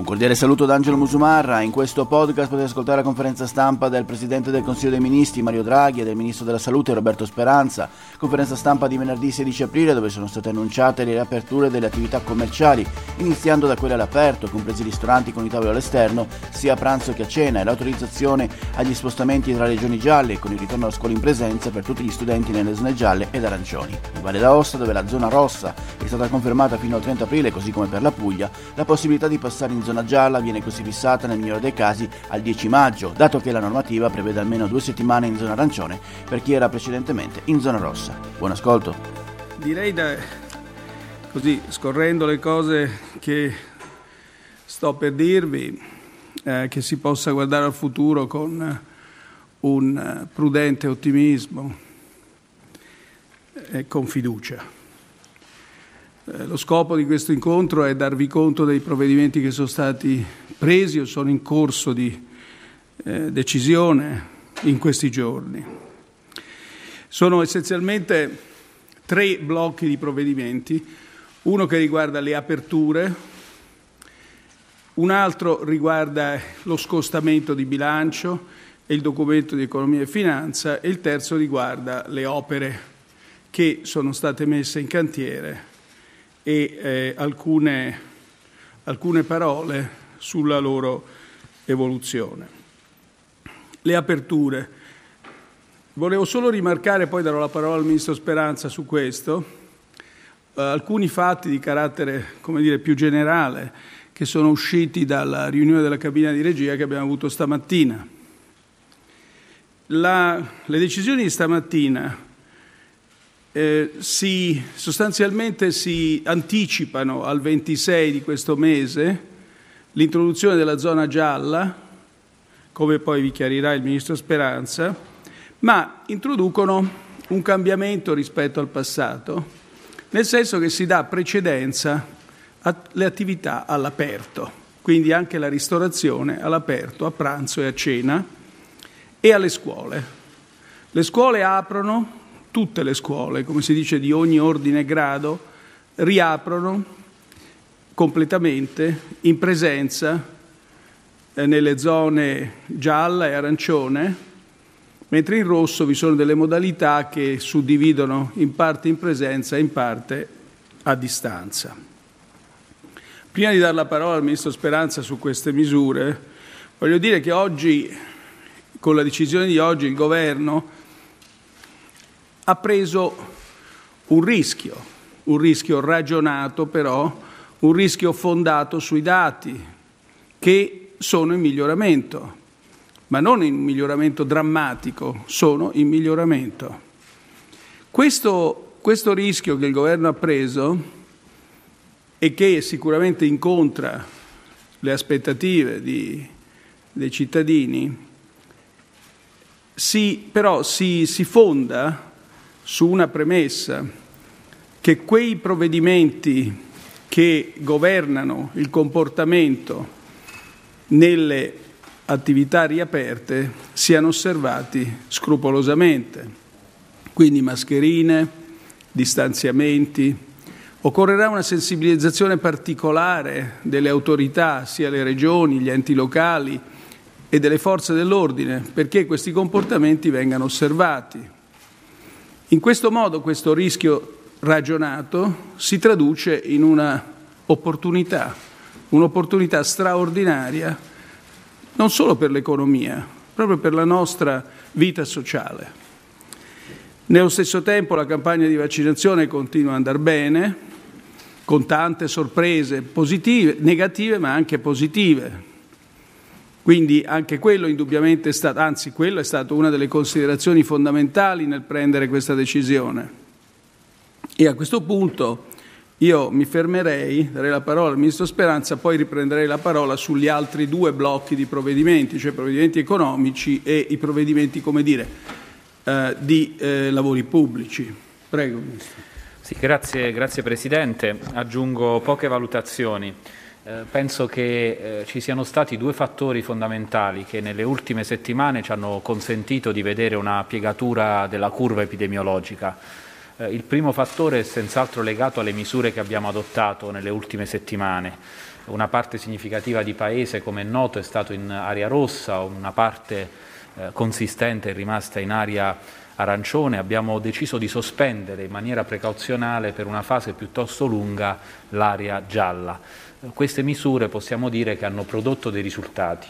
Un cordiale saluto da Angelo Musumarra. In questo podcast potete ascoltare la conferenza stampa del Presidente del Consiglio dei Ministri Mario Draghi e del Ministro della Salute Roberto Speranza. Conferenza stampa di venerdì 16 aprile dove sono state annunciate le riaperture delle attività commerciali, iniziando da quelle all'aperto, compresi i ristoranti con i tavoli all'esterno, sia a pranzo che a cena, e l'autorizzazione agli spostamenti tra regioni gialle con il ritorno alla scuola in presenza per tutti gli studenti nelle zone gialle ed arancioni. In Valle d'Aosta, dove la zona rossa è stata confermata fino al 30 aprile, così come per la Puglia, la possibilità di passare in zona zona gialla viene così fissata nel migliore dei casi al 10 maggio, dato che la normativa prevede almeno due settimane in zona arancione per chi era precedentemente in zona rossa. Buon ascolto. Direi da così scorrendo le cose che sto per dirvi, eh, che si possa guardare al futuro con un prudente ottimismo e con fiducia. Eh, lo scopo di questo incontro è darvi conto dei provvedimenti che sono stati presi o sono in corso di eh, decisione in questi giorni. Sono essenzialmente tre blocchi di provvedimenti, uno che riguarda le aperture, un altro riguarda lo scostamento di bilancio e il documento di economia e finanza e il terzo riguarda le opere che sono state messe in cantiere e eh, alcune, alcune parole sulla loro evoluzione. Le aperture. Volevo solo rimarcare, poi darò la parola al Ministro Speranza su questo, eh, alcuni fatti di carattere, come dire, più generale che sono usciti dalla riunione della cabina di regia che abbiamo avuto stamattina. La, le decisioni di stamattina eh, si, sostanzialmente si anticipano al 26 di questo mese l'introduzione della zona gialla, come poi vi chiarirà il Ministro Speranza, ma introducono un cambiamento rispetto al passato, nel senso che si dà precedenza alle attività all'aperto, quindi anche la ristorazione all'aperto, a pranzo e a cena, e alle scuole. Le scuole aprono tutte le scuole, come si dice di ogni ordine e grado, riaprono completamente in presenza eh, nelle zone gialla e arancione, mentre in rosso vi sono delle modalità che suddividono in parte in presenza e in parte a distanza. Prima di dare la parola al Ministro Speranza su queste misure, voglio dire che oggi, con la decisione di oggi, il Governo ha preso un rischio, un rischio ragionato però, un rischio fondato sui dati che sono in miglioramento, ma non in miglioramento drammatico, sono in miglioramento. Questo, questo rischio che il governo ha preso e che sicuramente incontra le aspettative di, dei cittadini, si, però si, si fonda su una premessa che quei provvedimenti che governano il comportamento nelle attività riaperte siano osservati scrupolosamente. Quindi mascherine, distanziamenti. Occorrerà una sensibilizzazione particolare delle autorità, sia le regioni, gli enti locali e delle forze dell'ordine, perché questi comportamenti vengano osservati, in questo modo questo rischio ragionato si traduce in una opportunità, un'opportunità straordinaria, non solo per l'economia, proprio per la nostra vita sociale. Nello stesso tempo la campagna di vaccinazione continua ad andare bene, con tante sorprese positive, negative ma anche positive. Quindi anche quello indubbiamente è stato, anzi quello è stata una delle considerazioni fondamentali nel prendere questa decisione. E a questo punto io mi fermerei, darei la parola al Ministro Speranza, poi riprenderei la parola sugli altri due blocchi di provvedimenti, cioè provvedimenti economici e i provvedimenti, come dire, eh, di eh, lavori pubblici. Prego, Ministro. Sì, grazie, grazie Presidente. Aggiungo poche valutazioni. Eh, penso che eh, ci siano stati due fattori fondamentali che nelle ultime settimane ci hanno consentito di vedere una piegatura della curva epidemiologica. Eh, il primo fattore è senz'altro legato alle misure che abbiamo adottato nelle ultime settimane. Una parte significativa di paese, come è noto, è stato in area rossa, una parte eh, consistente è rimasta in area arancione. Abbiamo deciso di sospendere in maniera precauzionale per una fase piuttosto lunga l'area gialla. Queste misure possiamo dire che hanno prodotto dei risultati.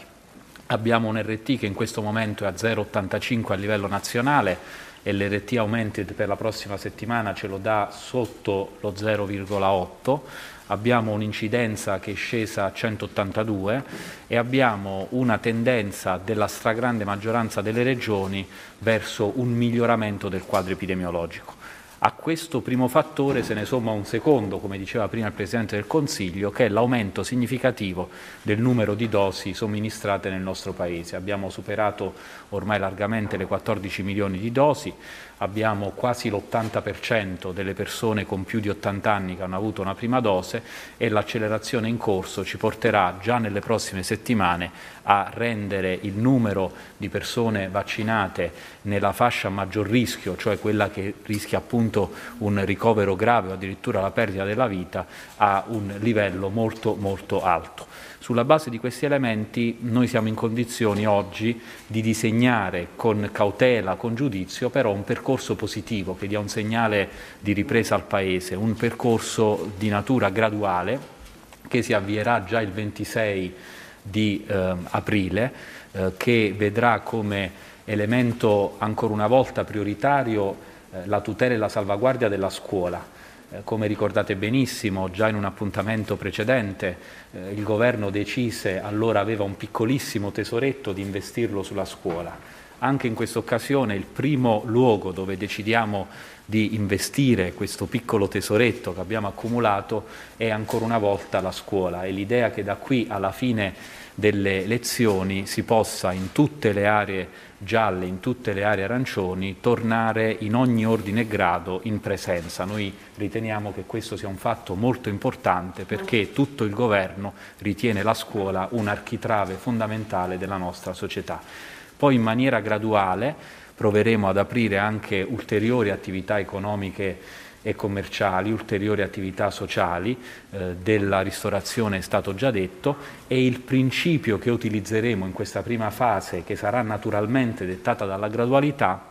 Abbiamo un RT che in questo momento è a 0,85 a livello nazionale, e l'RT Aumented per la prossima settimana ce lo dà sotto lo 0,8, abbiamo un'incidenza che è scesa a 182 e abbiamo una tendenza della stragrande maggioranza delle regioni verso un miglioramento del quadro epidemiologico. A questo primo fattore se ne somma un secondo, come diceva prima il Presidente del Consiglio, che è l'aumento significativo del numero di dosi somministrate nel nostro Paese. Abbiamo superato ormai largamente le 14 milioni di dosi, abbiamo quasi l'80% delle persone con più di 80 anni che hanno avuto una prima dose e l'accelerazione in corso ci porterà già nelle prossime settimane a rendere il numero di persone vaccinate nella fascia a maggior rischio, cioè quella che rischia appunto un ricovero grave o addirittura la perdita della vita, a un livello molto molto alto. Sulla base di questi elementi noi siamo in condizioni oggi di disegnare con cautela, con giudizio, però un percorso positivo che dia un segnale di ripresa al Paese, un percorso di natura graduale che si avvierà già il 26 di eh, aprile, eh, che vedrà come elemento ancora una volta prioritario eh, la tutela e la salvaguardia della scuola come ricordate benissimo, già in un appuntamento precedente eh, il governo decise, allora aveva un piccolissimo tesoretto, di investirlo sulla scuola. Anche in questa occasione il primo luogo dove decidiamo di investire questo piccolo tesoretto che abbiamo accumulato è ancora una volta la scuola e l'idea che da qui alla fine delle lezioni si possa in tutte le aree gialle, in tutte le aree arancioni, tornare in ogni ordine e grado in presenza. Noi riteniamo che questo sia un fatto molto importante perché tutto il governo ritiene la scuola un architrave fondamentale della nostra società. Poi in maniera graduale proveremo ad aprire anche ulteriori attività economiche e commerciali, ulteriori attività sociali, eh, della ristorazione è stato già detto e il principio che utilizzeremo in questa prima fase, che sarà naturalmente dettata dalla gradualità,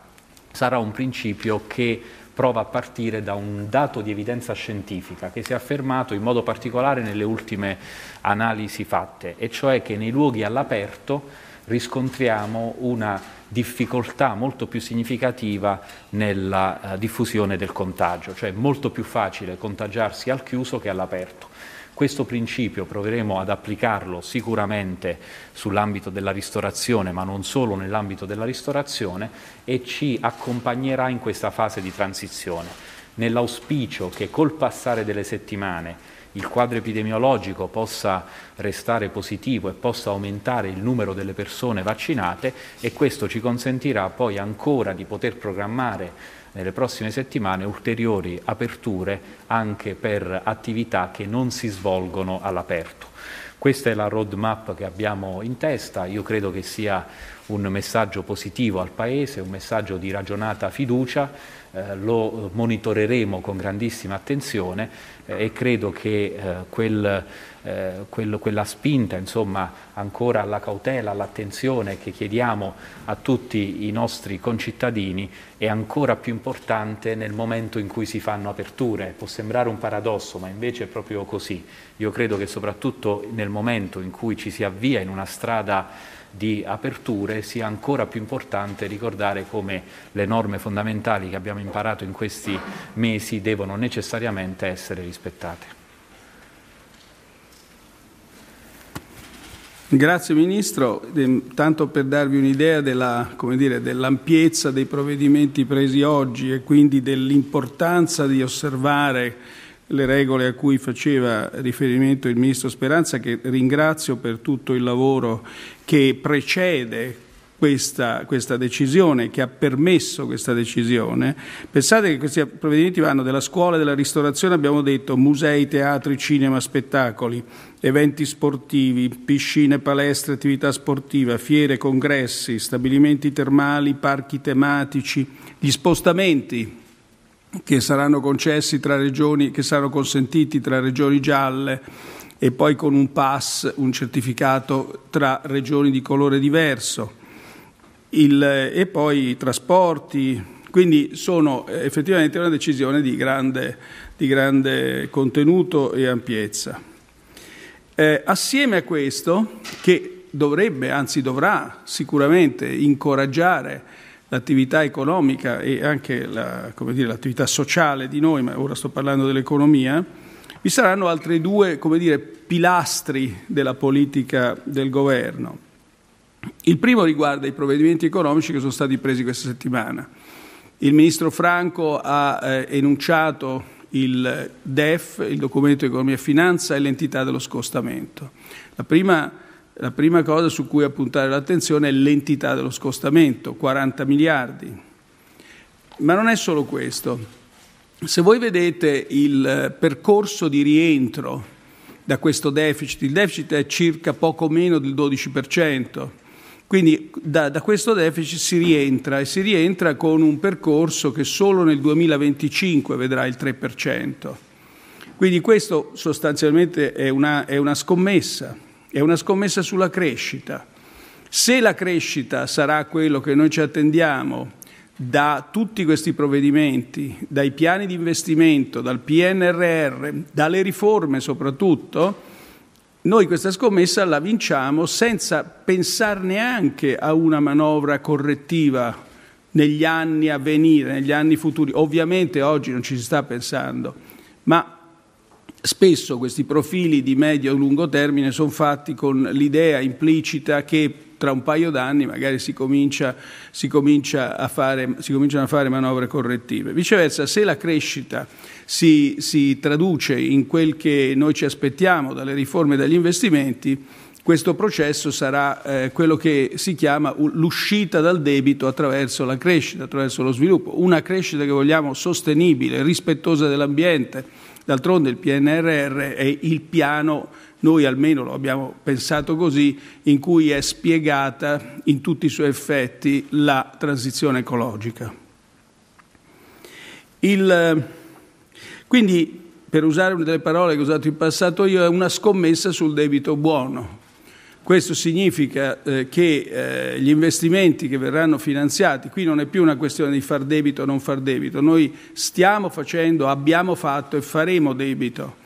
sarà un principio che prova a partire da un dato di evidenza scientifica che si è affermato in modo particolare nelle ultime analisi fatte, e cioè che nei luoghi all'aperto riscontriamo una difficoltà molto più significativa nella uh, diffusione del contagio, cioè è molto più facile contagiarsi al chiuso che all'aperto. Questo principio proveremo ad applicarlo sicuramente sull'ambito della ristorazione, ma non solo nell'ambito della ristorazione, e ci accompagnerà in questa fase di transizione, nell'auspicio che col passare delle settimane il quadro epidemiologico possa restare positivo e possa aumentare il numero delle persone vaccinate e questo ci consentirà poi ancora di poter programmare nelle prossime settimane ulteriori aperture anche per attività che non si svolgono all'aperto. Questa è la roadmap che abbiamo in testa, io credo che sia un messaggio positivo al Paese, un messaggio di ragionata fiducia eh, lo monitoreremo con grandissima attenzione eh, e credo che eh, quel, eh, quel, quella spinta insomma, ancora alla cautela, all'attenzione che chiediamo a tutti i nostri concittadini è ancora più importante nel momento in cui si fanno aperture. Può sembrare un paradosso, ma invece è proprio così. Io credo che soprattutto nel momento in cui ci si avvia in una strada di aperture sia ancora più importante ricordare come le norme fondamentali che abbiamo imparato in questi mesi devono necessariamente essere rispettate. Grazie Ministro, ehm, tanto per darvi un'idea della, dire, dell'ampiezza dei provvedimenti presi oggi e quindi dell'importanza di osservare le regole a cui faceva riferimento il Ministro Speranza, che ringrazio per tutto il lavoro che precede questa, questa, decisione, che ha permesso questa decisione. Pensate che questi provvedimenti vanno dalla scuola e della ristorazione, abbiamo detto musei, teatri, cinema, spettacoli, eventi sportivi, piscine, palestre, attività sportiva, fiere, congressi, stabilimenti termali, parchi tematici, gli spostamenti che saranno concessi tra regioni, che saranno consentiti tra regioni gialle e poi con un pass, un certificato tra regioni di colore diverso. Il, e poi i trasporti, quindi sono effettivamente una decisione di grande, di grande contenuto e ampiezza. Eh, assieme a questo, che dovrebbe, anzi dovrà sicuramente incoraggiare l'attività economica e anche la, dire, l'attività sociale di noi, ma ora sto parlando dell'economia, vi saranno altri due dire, pilastri della politica del governo. Il primo riguarda i provvedimenti economici che sono stati presi questa settimana. Il ministro Franco ha eh, enunciato il DEF, il documento di economia e finanza e l'entità dello scostamento. La prima, la prima cosa su cui appuntare l'attenzione è l'entità dello scostamento, 40 miliardi. Ma non è solo questo. Se voi vedete il percorso di rientro da questo deficit, il deficit è circa poco meno del 12%, quindi da, da, questo deficit si rientra e si rientra con un percorso che solo nel 2025 vedrà il 3%. Quindi questo sostanzialmente è una, è una scommessa, è una scommessa sulla crescita. Se la crescita sarà quello che noi ci attendiamo da tutti questi provvedimenti, dai piani di investimento, dal PNRR, dalle riforme soprattutto, noi questa scommessa la vinciamo senza pensare neanche a una manovra correttiva negli anni a venire, negli anni futuri. Ovviamente oggi non ci si sta pensando, ma spesso questi profili di medio e lungo termine sono fatti con l'idea implicita che tra un paio d'anni magari si, comincia, si, comincia a fare, si cominciano a fare manovre correttive. Viceversa, se la crescita si, si traduce in quel che noi ci aspettiamo dalle riforme e dagli investimenti, questo processo sarà eh, quello che si chiama l'uscita dal debito attraverso la crescita, attraverso lo sviluppo, una crescita che vogliamo sostenibile, rispettosa dell'ambiente. D'altronde il PNRR è il piano noi almeno lo abbiamo pensato così, in cui è spiegata in tutti i suoi effetti la transizione ecologica. Il, quindi, per usare una delle parole che ho usato in passato io, è una scommessa sul debito buono. Questo significa eh, che eh, gli investimenti che verranno finanziati, qui non è più una questione di far debito o non far debito, noi stiamo facendo, abbiamo fatto e faremo debito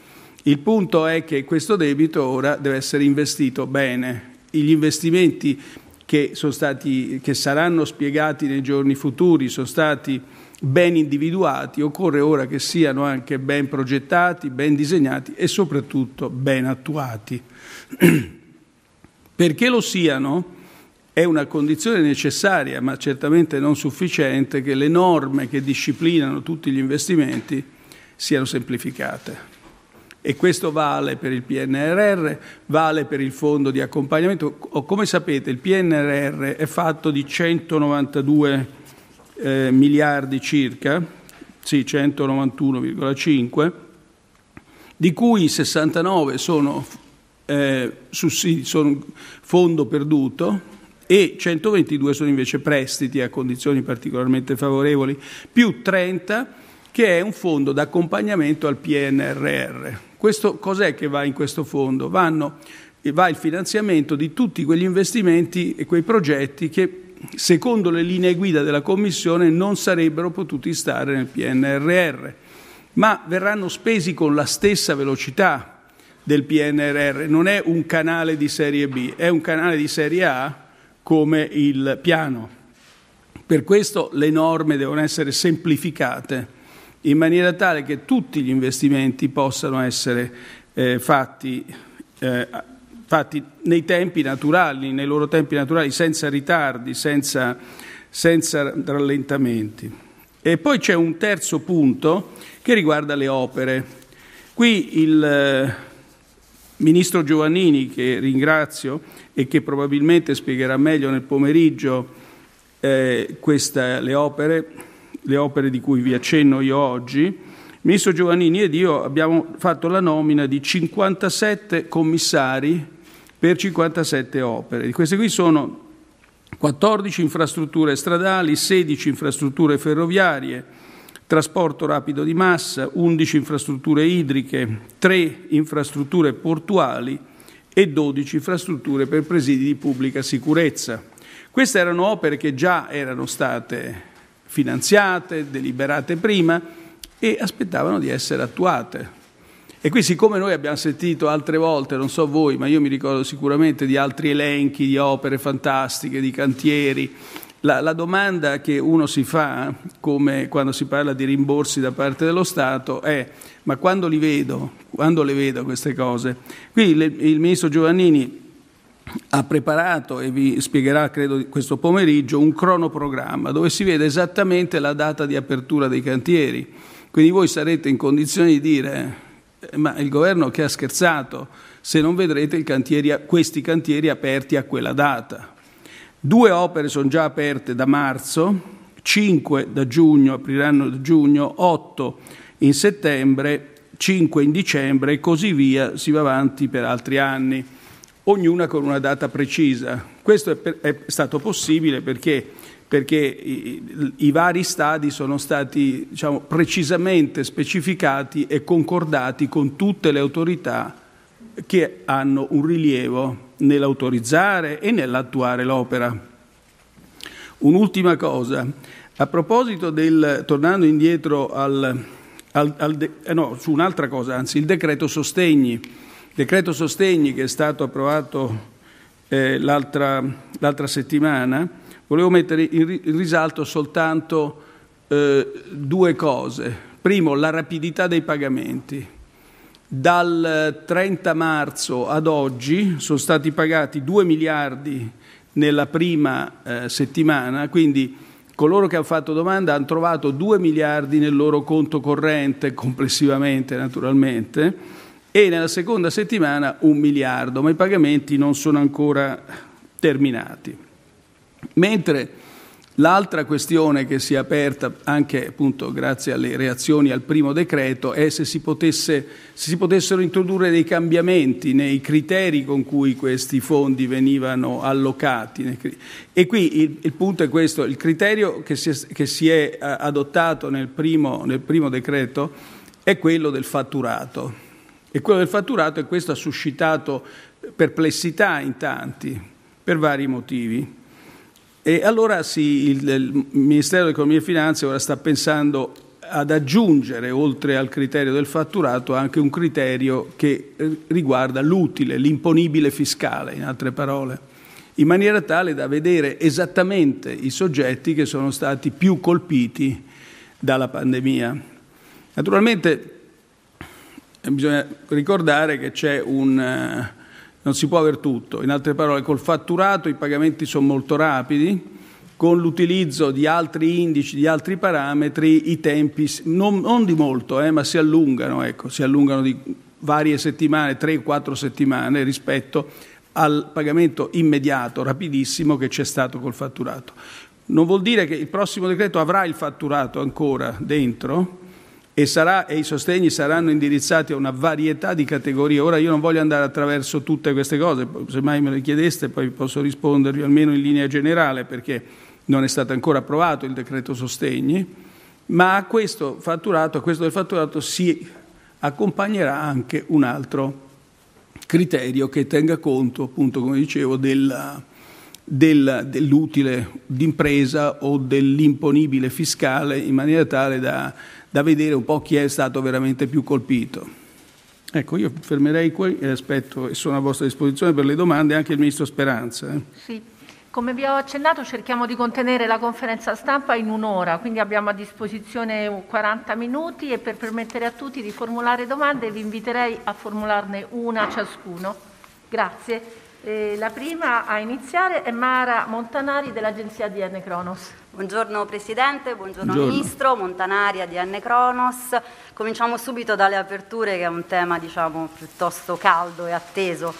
il punto è che questo debito ora deve essere investito bene. Gli investimenti che, stati, che saranno spiegati nei giorni futuri sono stati ben individuati, occorre ora che siano anche ben progettati, ben disegnati e soprattutto ben attuati. Perché lo siano è una condizione necessaria, ma certamente non sufficiente, che le norme che disciplinano tutti gli investimenti siano semplificate e questo vale per il PNRR, vale per il fondo di accompagnamento. Come sapete il PNRR è fatto di 192 eh, miliardi circa, sì 191,5, di cui 69 sono, eh, sussidi, sono fondo perduto e 122 sono invece prestiti a condizioni particolarmente favorevoli, più 30 che è un fondo d'accompagnamento al PNRR. Questo, cos'è che va in questo fondo? Vanno, va il finanziamento di tutti quegli investimenti e quei progetti che secondo le linee guida della Commissione non sarebbero potuti stare nel PNRR, ma verranno spesi con la stessa velocità del PNRR. Non è un canale di serie B, è un canale di serie A come il piano. Per questo le norme devono essere semplificate in maniera tale che tutti gli investimenti possano essere eh, fatti, eh, fatti, nei tempi naturali, nei loro tempi naturali, senza ritardi, senza, senza rallentamenti. E poi c'è un terzo punto che riguarda le opere. Qui il ministro Giovannini, che ringrazio e che probabilmente spiegherà meglio nel pomeriggio eh, questa, le opere, le opere di cui vi accenno io oggi, ministro Giovannini ed io abbiamo fatto la nomina di 57 commissari per 57 opere. Queste qui sono 14 infrastrutture stradali, 16 infrastrutture ferroviarie, trasporto rapido di massa, 11 infrastrutture idriche, 3 infrastrutture portuali e 12 infrastrutture per presidi di pubblica sicurezza. Queste erano opere che già erano state finanziate, deliberate prima e aspettavano di essere attuate. E qui siccome noi abbiamo sentito altre volte, non so voi, ma io mi ricordo sicuramente di altri elenchi di opere fantastiche, di cantieri, la, la, domanda che uno si fa, come quando si parla di rimborsi da parte dello Stato, è ma quando li vedo, quando le vedo queste cose? Qui il, il Ministro Giovannini ha preparato e vi spiegherà, credo, questo pomeriggio un cronoprogramma dove si vede esattamente la data di apertura dei cantieri. Quindi voi sarete in condizione di dire, eh, ma il governo che ha scherzato se non vedrete cantieri, questi cantieri aperti a quella data. Due opere sono già aperte da marzo, cinque da giugno, apriranno da giugno, otto in settembre, cinque in dicembre e così via, si va avanti per altri anni, ognuna con una data precisa. Questo è, per, è stato possibile perché, perché i, i, vari stadi sono stati diciamo, precisamente specificati e concordati con tutte le autorità che hanno un rilievo nell'autorizzare e nell'attuare l'opera. Un'ultima cosa, a proposito del, tornando indietro al, al, al de, eh no, su un'altra cosa, anzi il decreto sostegni, decreto sostegni che è stato approvato eh, l'altra, l'altra, settimana, volevo mettere in, in risalto soltanto eh, due cose. Primo, la rapidità dei pagamenti. Dal 30 marzo ad oggi sono stati pagati 2 miliardi nella prima eh, settimana, quindi coloro che hanno fatto domanda hanno trovato 2 miliardi nel loro conto corrente, complessivamente naturalmente, e nella seconda settimana un miliardo, ma i pagamenti non sono ancora terminati. Mentre L'altra questione che si è aperta anche appunto grazie alle reazioni al primo decreto è se si, potesse, se si potessero introdurre dei cambiamenti nei criteri con cui questi fondi venivano allocati. E qui il, il punto è questo, il criterio che si è, che si è adottato nel primo, nel primo decreto è quello del fatturato. E quello del fatturato e questo ha suscitato perplessità in tanti per vari motivi. E allora sì, il, il Ministero dell'Economia e Finanze ora sta pensando ad aggiungere, oltre al criterio del fatturato, anche un criterio che eh, riguarda l'utile, l'imponibile fiscale, in altre parole, in maniera tale da vedere esattamente i soggetti che sono stati più colpiti dalla pandemia. Naturalmente eh, bisogna ricordare che c'è un eh, non si può avere tutto. In altre parole, col fatturato i pagamenti sono molto rapidi, con l'utilizzo di altri indici, di altri parametri, i tempi non, non di molto, eh, ma si allungano, ecco, si allungano di varie settimane, tre o quattro settimane rispetto al pagamento immediato, rapidissimo che c'è stato col fatturato. Non vuol dire che il prossimo decreto avrà il fatturato ancora dentro, e, sarà, e, i sostegni saranno indirizzati a una varietà di categorie. Ora io non voglio andare attraverso tutte queste cose, se mai me le chiedeste poi posso rispondervi almeno in linea generale perché non è stato ancora approvato il decreto sostegni, ma a questo fatturato, a questo del fatturato si accompagnerà anche un altro criterio che tenga conto, appunto come dicevo, della, del, dell'utile d'impresa o dell'imponibile fiscale in maniera tale da da vedere un po' chi è stato veramente più colpito. Ecco, io fermerei qui e aspetto e sono a vostra disposizione per le domande anche il Ministro Speranza. Sì. Come vi ho accennato cerchiamo di contenere la conferenza stampa in un'ora, quindi abbiamo a disposizione 40 minuti e per permettere a tutti di formulare domande vi inviterei a formularne una ciascuno. Grazie. Eh, la prima a iniziare è Mara Montanari dell'agenzia DN Cronos. Buongiorno Presidente, buongiorno, buongiorno, Ministro, Montanari DN Cronos. Cominciamo subito dalle aperture che è un tema diciamo, piuttosto caldo e atteso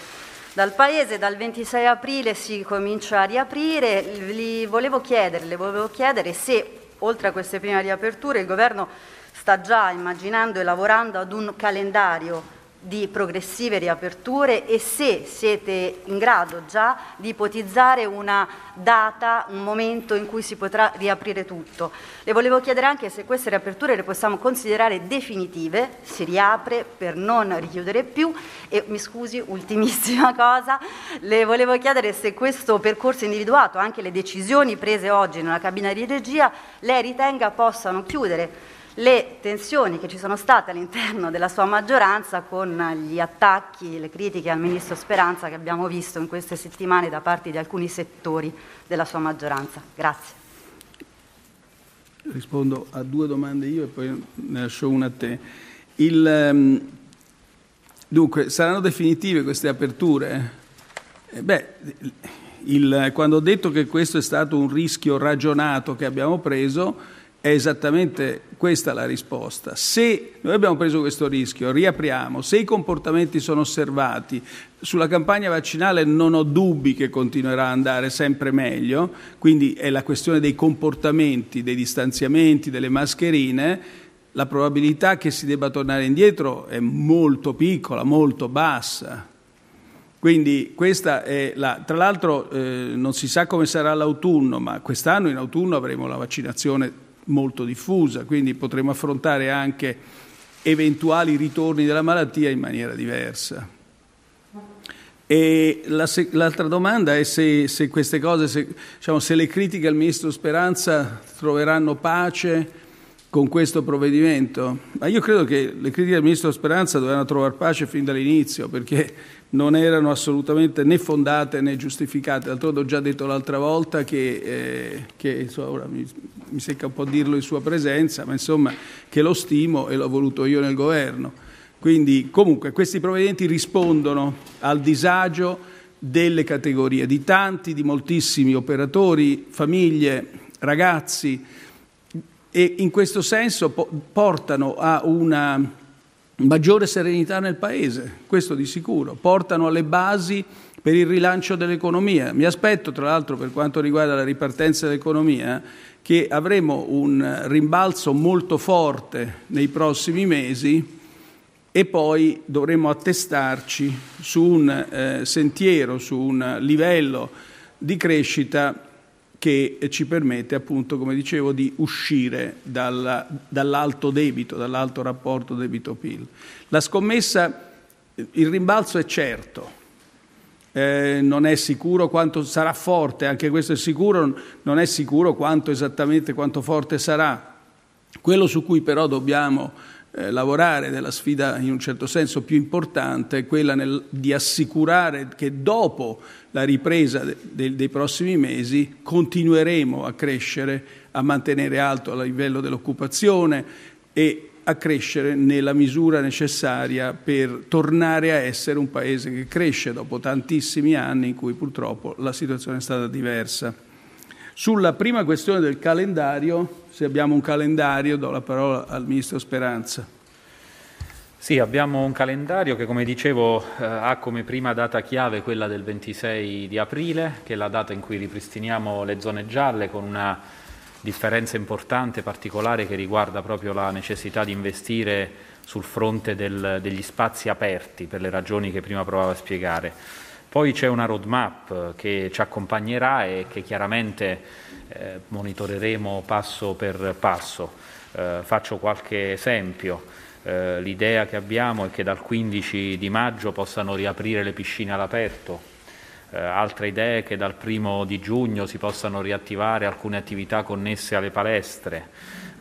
dal Paese. Dal 26 aprile si comincia a riaprire. Li volevo chiedere, le volevo chiedere se oltre a queste prime riaperture il Governo sta già immaginando e lavorando ad un calendario di progressive riaperture e se siete in grado già di ipotizzare una data, un momento in cui si potrà riaprire tutto. Le volevo chiedere anche se queste riaperture le possiamo considerare definitive, si riapre per non richiudere più e mi scusi, ultimissima cosa, le volevo chiedere se questo percorso individuato, anche le decisioni prese oggi nella cabina di regia, lei ritenga possano chiudere le tensioni che ci sono state all'interno della sua maggioranza con gli attacchi, le critiche al Ministro Speranza che abbiamo visto in queste settimane da parte di alcuni settori della sua maggioranza. Grazie. Rispondo a due domande io e poi ne lascio una a te. Il, ehm, dunque, saranno definitive queste aperture? Eh, beh, il, quando ho detto che questo è stato un rischio ragionato che abbiamo preso, è esattamente questa la risposta. Se noi abbiamo preso questo rischio, riapriamo, se i comportamenti sono osservati, sulla campagna vaccinale non ho dubbi che continuerà ad andare sempre meglio, quindi è la questione dei comportamenti, dei distanziamenti, delle mascherine, la probabilità che si debba tornare indietro è molto piccola, molto bassa. Quindi questa è la... Tra l'altro eh, non si sa come sarà l'autunno, ma quest'anno in autunno avremo la vaccinazione molto diffusa, quindi potremo affrontare anche eventuali ritorni della malattia in maniera diversa. E la, l'altra domanda è se, se queste cose, se, diciamo, se le critiche al Ministro Speranza troveranno pace con questo provvedimento? Ma io credo che le critiche al Ministro Speranza dovevano trovare pace fin dall'inizio, perché non erano assolutamente né fondate né giustificate. D'altronde ho già detto l'altra volta che, eh, che insomma, mi, mi secca un po' dirlo in sua presenza, ma insomma che lo stimo e l'ho voluto io nel governo. Quindi comunque questi provvedimenti rispondono al disagio delle categorie, di tanti, di moltissimi operatori, famiglie, ragazzi e in questo senso po- portano a una maggiore serenità nel Paese, questo di sicuro, portano alle basi per il rilancio dell'economia. Mi aspetto, tra l'altro, per quanto riguarda la ripartenza dell'economia, che avremo un rimbalzo molto forte nei prossimi mesi e poi dovremo attestarci su un eh, sentiero, su un livello di crescita che ci permette appunto, come dicevo, di uscire dalla, dall'alto debito, dall'alto rapporto debito-PIL. La scommessa, il rimbalzo è certo, eh, non è sicuro quanto sarà forte, anche questo è sicuro, non è sicuro quanto esattamente quanto forte sarà. Quello su cui però dobbiamo eh, lavorare della sfida in un certo senso più importante quella nel, di assicurare che dopo la ripresa de, de, dei prossimi mesi continueremo a crescere, a mantenere alto il livello dell'occupazione e a crescere nella misura necessaria per tornare a essere un paese che cresce dopo tantissimi anni in cui purtroppo la situazione è stata diversa. Sulla prima questione del calendario, se abbiamo un calendario, do la parola al Ministro Speranza. Sì, abbiamo un calendario che, come dicevo, eh, ha come prima data chiave quella del 26 di aprile, che è la data in cui ripristiniamo le zone gialle, con una differenza importante, particolare, che riguarda proprio la necessità di investire sul fronte del, degli spazi aperti, per le ragioni che prima provavo a spiegare. Poi c'è una roadmap che ci accompagnerà e che chiaramente eh, monitoreremo passo per passo. Eh, faccio qualche esempio. Eh, l'idea che abbiamo è che dal 15 di maggio possano riaprire le piscine all'aperto. Eh, altre idee che dal primo di giugno si possano riattivare alcune attività connesse alle palestre.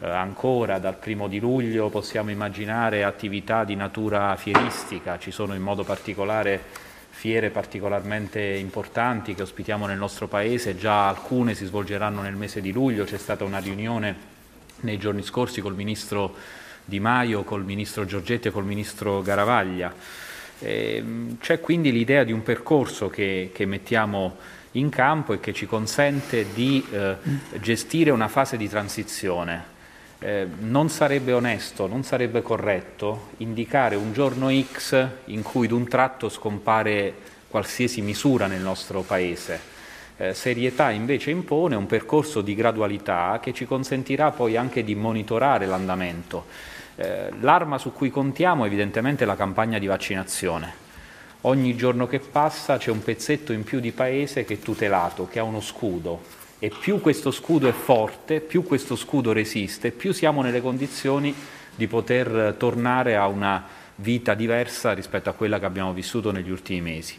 Eh, ancora dal primo di luglio possiamo immaginare attività di natura fieristica, ci sono in modo particolare fiere particolarmente importanti che ospitiamo nel nostro Paese, già alcune si svolgeranno nel mese di luglio, c'è stata una riunione nei giorni scorsi col Ministro Di Maio, col Ministro Giorgetti e col Ministro Garavaglia. Ehm, c'è quindi l'idea di un percorso che, che, mettiamo in campo e che ci consente di eh, gestire una fase di transizione eh, non sarebbe onesto, non sarebbe corretto indicare un giorno X in cui d'un tratto scompare qualsiasi misura nel nostro Paese. Eh, serietà invece impone un percorso di gradualità che ci consentirà poi anche di monitorare l'andamento. Eh, l'arma su cui contiamo evidentemente è la campagna di vaccinazione. Ogni giorno che passa c'è un pezzetto in più di paese che è tutelato, che ha uno scudo e più questo scudo è forte, più questo scudo resiste, più siamo nelle condizioni di poter tornare a una vita diversa rispetto a quella che abbiamo vissuto negli ultimi mesi.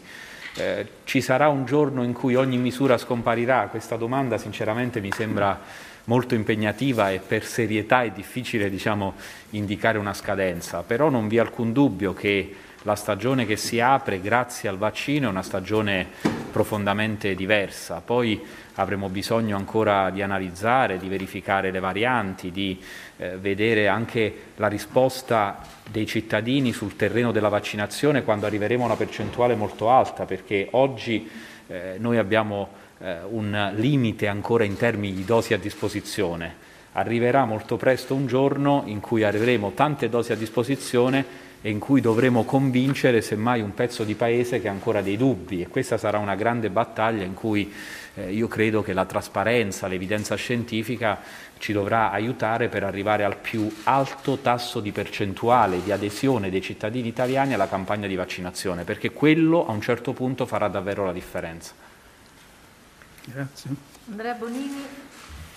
Eh, ci sarà un giorno in cui ogni misura scomparirà? Questa domanda sinceramente mi sembra molto impegnativa e per serietà è difficile diciamo, indicare una scadenza, però non vi è alcun dubbio che la stagione che si apre grazie al vaccino è una stagione profondamente diversa. Poi avremo bisogno ancora di analizzare, di verificare le varianti, di eh, vedere anche la risposta dei cittadini sul terreno della vaccinazione quando arriveremo a una percentuale molto alta, perché oggi eh, noi abbiamo eh, un limite ancora in termini di dosi a disposizione. Arriverà molto presto un giorno in cui avremo tante dosi a disposizione e in cui dovremo convincere semmai un pezzo di paese che ha ancora dei dubbi e questa sarà una grande battaglia in cui eh, io credo che la trasparenza, l'evidenza scientifica ci dovrà aiutare per arrivare al più alto tasso di percentuale di adesione dei cittadini italiani alla campagna di vaccinazione, perché quello a un certo punto farà davvero la differenza. Grazie. Andrea Bonini,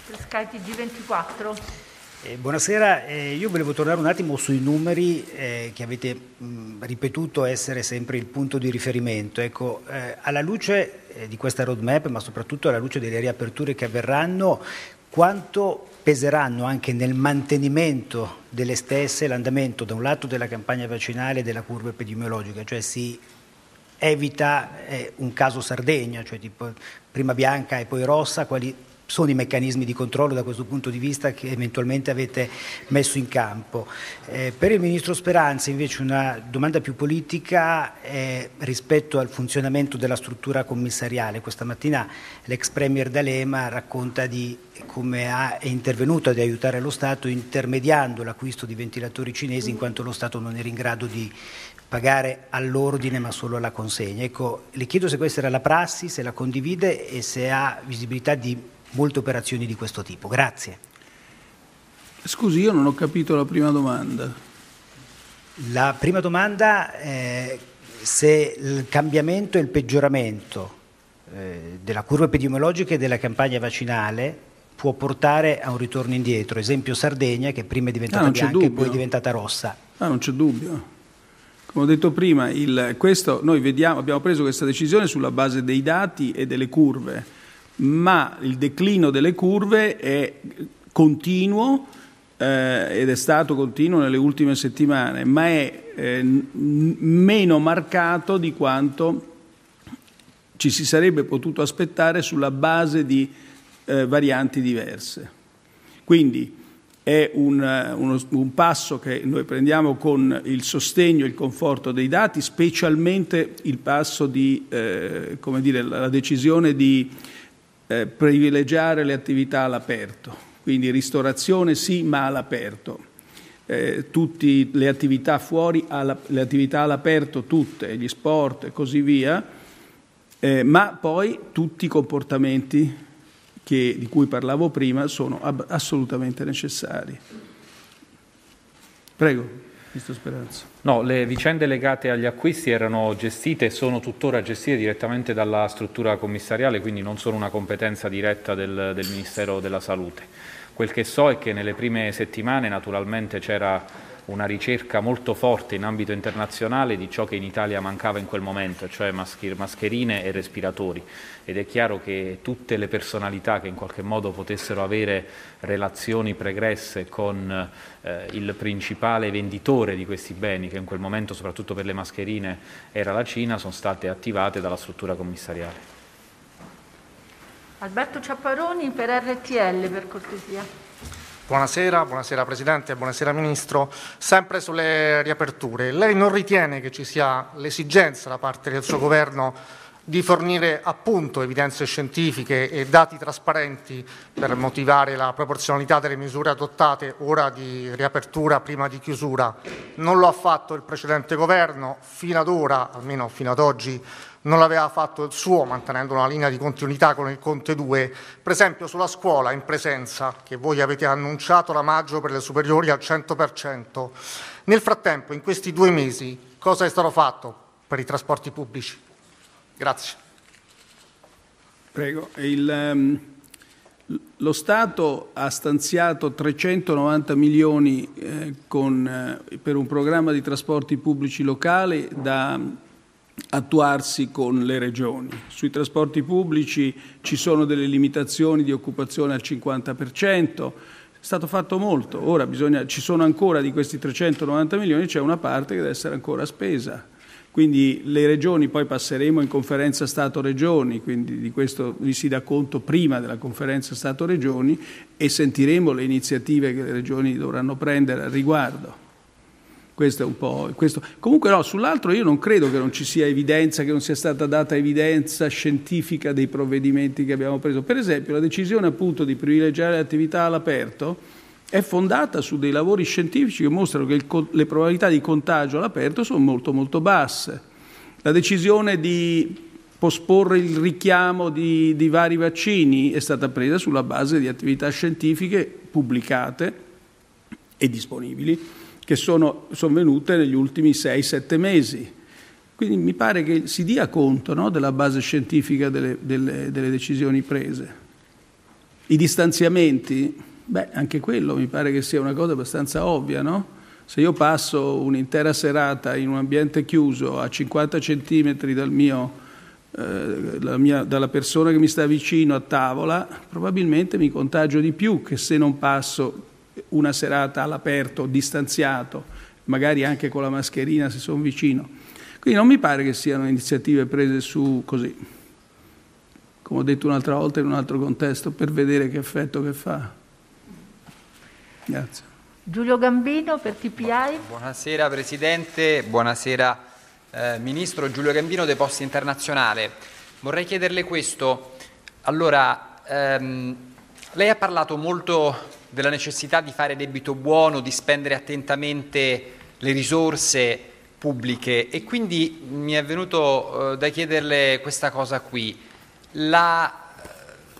per SkyTG 24. Eh, buonasera, eh, io volevo tornare un attimo sui numeri eh, che avete mh, ripetuto essere sempre il punto di riferimento. Ecco, eh, alla luce eh, di questa roadmap, ma soprattutto alla luce delle riaperture che avverranno, quanto peseranno anche nel mantenimento delle stesse l'andamento da un lato della campagna vaccinale e della curva epidemiologica, cioè si evita eh, un caso Sardegna, cioè tipo prima bianca e poi rossa, quali sono i meccanismi di controllo da questo punto di vista che eventualmente avete messo in campo. Eh, per il Ministro Speranza invece una domanda più politica eh, rispetto al funzionamento della struttura commissariale. Questa mattina l'ex Premier D'Alema racconta di come ha, è intervenuto ad aiutare lo Stato intermediando l'acquisto di ventilatori cinesi in quanto lo Stato non era in grado di pagare all'ordine ma solo alla consegna. Ecco, le chiedo se questa era la prassi, se la condivide e se ha visibilità di molte operazioni di questo tipo. Grazie. Scusi, io non ho capito la prima domanda. La prima domanda è se il cambiamento e il peggioramento eh, della curva epidemiologica e della campagna vaccinale può portare a un ritorno indietro. Esempio Sardegna che prima è diventata ah, bianca e poi è diventata rossa. Ah, non c'è dubbio. Come ho detto prima, il, questo, noi vediamo, abbiamo preso questa decisione sulla base dei dati e delle curve, ma il declino delle curve è continuo eh, ed è stato continuo nelle ultime settimane, ma è eh, n- meno marcato di quanto ci si sarebbe potuto aspettare sulla base di eh, varianti diverse. Quindi è un, uno, un, passo che noi prendiamo con il sostegno e il conforto dei dati, specialmente il passo di, eh, come dire, la decisione di eh, privilegiare le attività all'aperto, quindi ristorazione sì, ma all'aperto. Eh, tutte le attività fuori, alla, le attività all'aperto, tutte, gli sport e così via, eh, ma poi tutti i comportamenti che, di cui parlavo prima sono ab- assolutamente necessari. Prego, Ministro Speranza. No, le vicende legate agli acquisti erano gestite e sono tuttora gestite direttamente dalla struttura commissariale, quindi non sono una competenza diretta del, del Ministero della Salute. Quel che so è che nelle prime settimane naturalmente c'era una ricerca molto forte in ambito internazionale di ciò che in Italia mancava in quel momento, cioè mascherine e respiratori. Ed è chiaro che tutte le personalità che in qualche modo potessero avere relazioni pregresse con eh, il principale venditore di questi beni, che in quel momento soprattutto per le mascherine era la Cina, sono state attivate dalla struttura commissariale. Alberto Ciapparoni per RTL, per cortesia. Buonasera, buonasera Presidente, buonasera Ministro. Sempre sulle riaperture, lei non ritiene che ci sia l'esigenza da parte del suo Governo di fornire appunto evidenze scientifiche e dati trasparenti per motivare la proporzionalità delle misure adottate ora di riapertura prima di chiusura. Non lo ha fatto il precedente governo, fino ad ora, almeno fino ad oggi, non l'aveva fatto il suo, mantenendo una linea di continuità con il Conte 2, per esempio sulla scuola in presenza, che voi avete annunciato la maggio per le superiori al 100%. Nel frattempo, in questi due mesi, cosa è stato fatto per i trasporti pubblici? Grazie. Prego. Il, um, lo Stato ha stanziato 390 milioni eh, con, eh, per un programma di trasporti pubblici locali da attuarsi con le regioni. Sui trasporti pubblici ci sono delle limitazioni di occupazione al 50%, è stato fatto molto, ora bisogna, ci sono ancora di questi 390 milioni, c'è una parte che deve essere ancora spesa. Quindi le regioni, poi passeremo in conferenza Stato-Regioni, quindi di questo vi si dà conto prima della conferenza Stato-Regioni e sentiremo le iniziative che le regioni dovranno prendere al riguardo. Questo è un po'. Questo. Comunque, no, sull'altro io non credo che non ci sia evidenza, che non sia stata data evidenza scientifica dei provvedimenti che abbiamo preso. Per esempio, la decisione appunto di privilegiare le attività all'aperto è fondata su dei lavori scientifici che mostrano che il, le probabilità di contagio all'aperto sono molto molto basse. La decisione di posporre il richiamo di, di vari vaccini è stata presa sulla base di attività scientifiche pubblicate e disponibili che sono, sono venute negli ultimi 6-7 mesi. Quindi mi pare che si dia conto no, della base scientifica delle, delle, delle decisioni prese. I distanziamenti Beh, anche quello mi pare che sia una cosa abbastanza ovvia, no? Se io passo un'intera serata in un ambiente chiuso a 50 centimetri dal mio, eh, dalla, mia, dalla persona che mi sta vicino a tavola, probabilmente mi contagio di più che se non passo una serata all'aperto, distanziato, magari anche con la mascherina se sono vicino. Quindi non mi pare che siano iniziative prese su così, come ho detto un'altra volta in un altro contesto, per vedere che effetto che fa. Grazie. Giulio Gambino per TPI. Buonasera Presidente, buonasera eh, Ministro. Giulio Gambino dei Posti Internazionale. Vorrei chiederle questo. Allora, ehm, lei ha parlato molto della necessità di fare debito buono, di spendere attentamente le risorse pubbliche e quindi mi è venuto eh, da chiederle questa cosa qui. La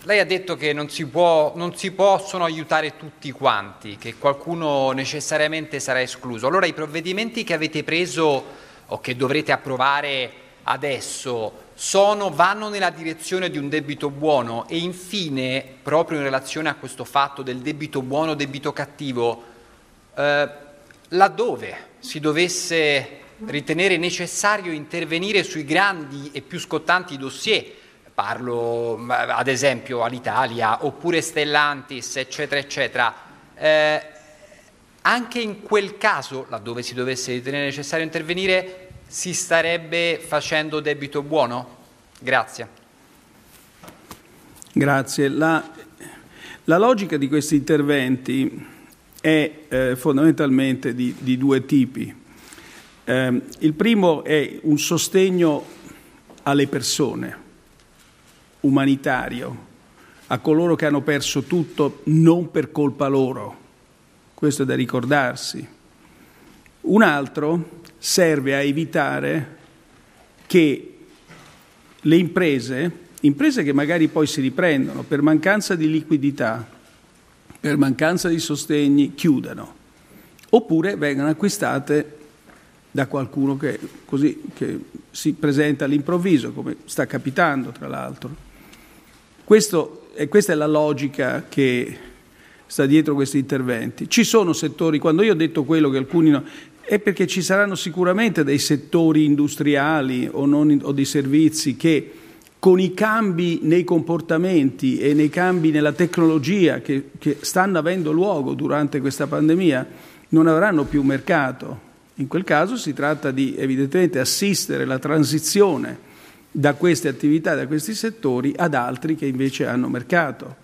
lei ha detto che non si, può, non si, possono aiutare tutti quanti, che qualcuno necessariamente sarà escluso. Allora i provvedimenti che avete preso o che dovrete approvare adesso sono, vanno nella direzione di un debito buono e infine, proprio in relazione a questo fatto del debito buono, debito cattivo, eh, laddove si dovesse ritenere necessario intervenire sui grandi e più scottanti dossier, parlo ad esempio all'Italia, oppure Stellantis, eccetera, eccetera, eh, anche in quel caso, laddove si dovesse ritenere necessario intervenire, si starebbe facendo debito buono? Grazie. Grazie. La, la logica di questi interventi è eh, fondamentalmente di, di, due tipi. Eh, il primo è un sostegno alle persone, umanitario a coloro che hanno perso tutto non per colpa loro. Questo è da ricordarsi. Un altro serve a evitare che le imprese, imprese che magari poi si riprendono per mancanza di liquidità, per mancanza di sostegni, chiudano, oppure vengano acquistate da qualcuno che, così, che si presenta all'improvviso, come sta capitando tra l'altro. Questo, e questa è la logica che sta dietro questi interventi. Ci sono settori, quando io ho detto quello che alcuni no, è perché ci saranno sicuramente dei settori industriali o, non, o di servizi che con i cambi nei comportamenti e nei cambi nella tecnologia che, che stanno avendo luogo durante questa pandemia non avranno più mercato. In quel caso si tratta di evidentemente assistere la transizione da queste attività, da questi settori, ad altri che invece hanno mercato.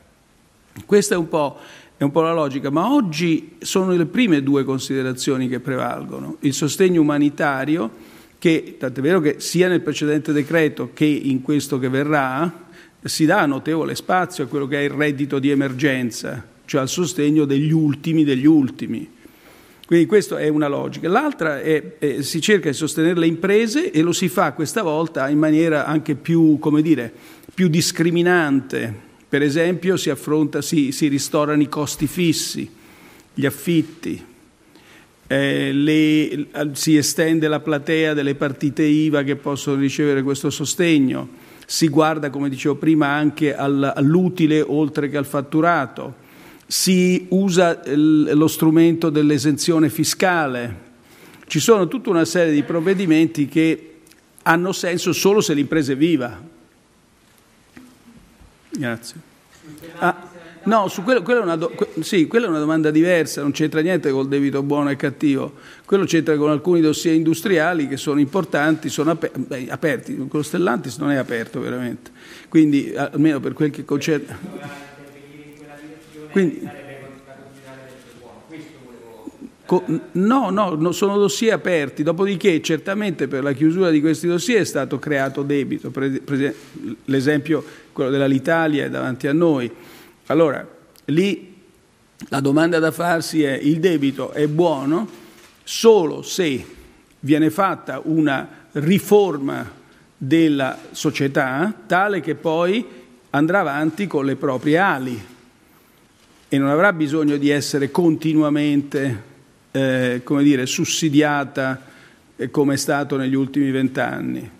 Questa è un po', è un po' la logica, ma oggi sono le prime due considerazioni che prevalgono. Il sostegno umanitario, che tant'è vero che sia nel precedente decreto che in questo che verrà, si dà notevole spazio a quello che è il reddito di emergenza, cioè al sostegno degli ultimi degli ultimi. Quindi questa è una logica. L'altra è, è si cerca di sostenere le imprese e lo si fa questa volta in maniera anche più, come dire, più discriminante. Per esempio si, affronta, si, si ristorano i costi fissi, gli affitti, eh, le, si estende la platea delle partite IVA che possono ricevere questo sostegno, si guarda, come dicevo prima, anche al, all'utile oltre che al fatturato si usa lo strumento dell'esenzione fiscale. Ci sono tutta una serie di provvedimenti che hanno senso solo se l'impresa è viva. Grazie. Ah, no, su quello, quello è una do, sì, quella è una domanda diversa, non c'entra niente col debito buono e cattivo. Quello c'entra con alcuni dossier industriali che sono importanti, sono aperti, beh, aperti. Quello Stellantis non è aperto veramente. Quindi, almeno per quel che concerne... Quindi, No, no, sono dossier aperti, dopodiché certamente per la chiusura di questi dossier è stato creato debito, l'esempio quello dell'Alitalia è davanti a noi. Allora, lì la domanda da farsi è il debito è buono? Solo se viene fatta una riforma della società tale che poi andrà avanti con le proprie ali. E non avrà bisogno di essere continuamente eh, come dire, sussidiata eh, come è stato negli ultimi vent'anni.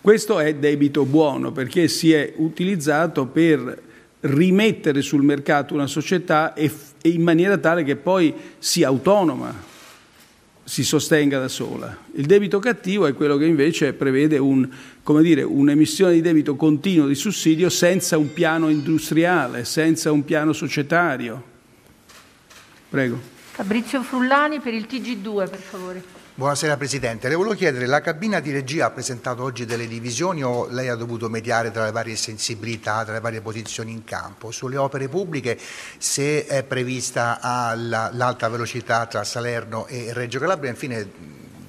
Questo è debito buono perché si è utilizzato per rimettere sul mercato una società e, e in maniera tale che poi sia autonoma, si sostenga da sola. Il debito cattivo è quello che invece prevede un, dire, un'emissione di debito continuo di sussidio senza un piano industriale, senza un piano societario. Prego. Fabrizio Frullani per il TG2, per favore. Buonasera Presidente, le volevo chiedere, la cabina di regia ha presentato oggi delle divisioni o lei ha dovuto mediare tra le varie sensibilità, tra le varie posizioni in campo? Sulle opere pubbliche se è prevista l'alta velocità tra Salerno e Reggio Calabria, infine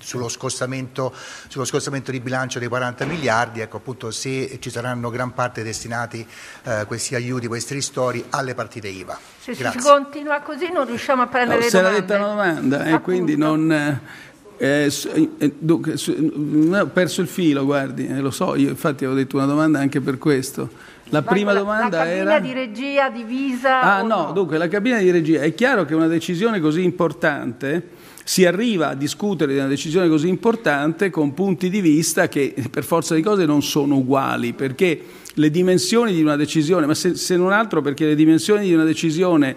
sullo scostamento, sullo scostamento, di bilancio dei 40 miliardi, ecco appunto se ci saranno gran parte destinati eh, questi aiuti, questi ristori alle partite IVA. Se Grazie. si continua così non riusciamo a prendere no, le domande. Se l'ha detta una domanda, eh, quindi non... Eh, eh, eh dunque, ho perso il filo, guardi, eh, lo so, io infatti avevo detto una domanda anche per questo. La prima la, domanda la era... La cabina di regia divisa... Ah no, no, dunque la cabina di regia, è chiaro che una decisione così importante si arriva a discutere di una decisione così importante con punti di vista che per forza di cose non sono uguali, perché le dimensioni di una decisione, ma se, se non altro perché le dimensioni di una decisione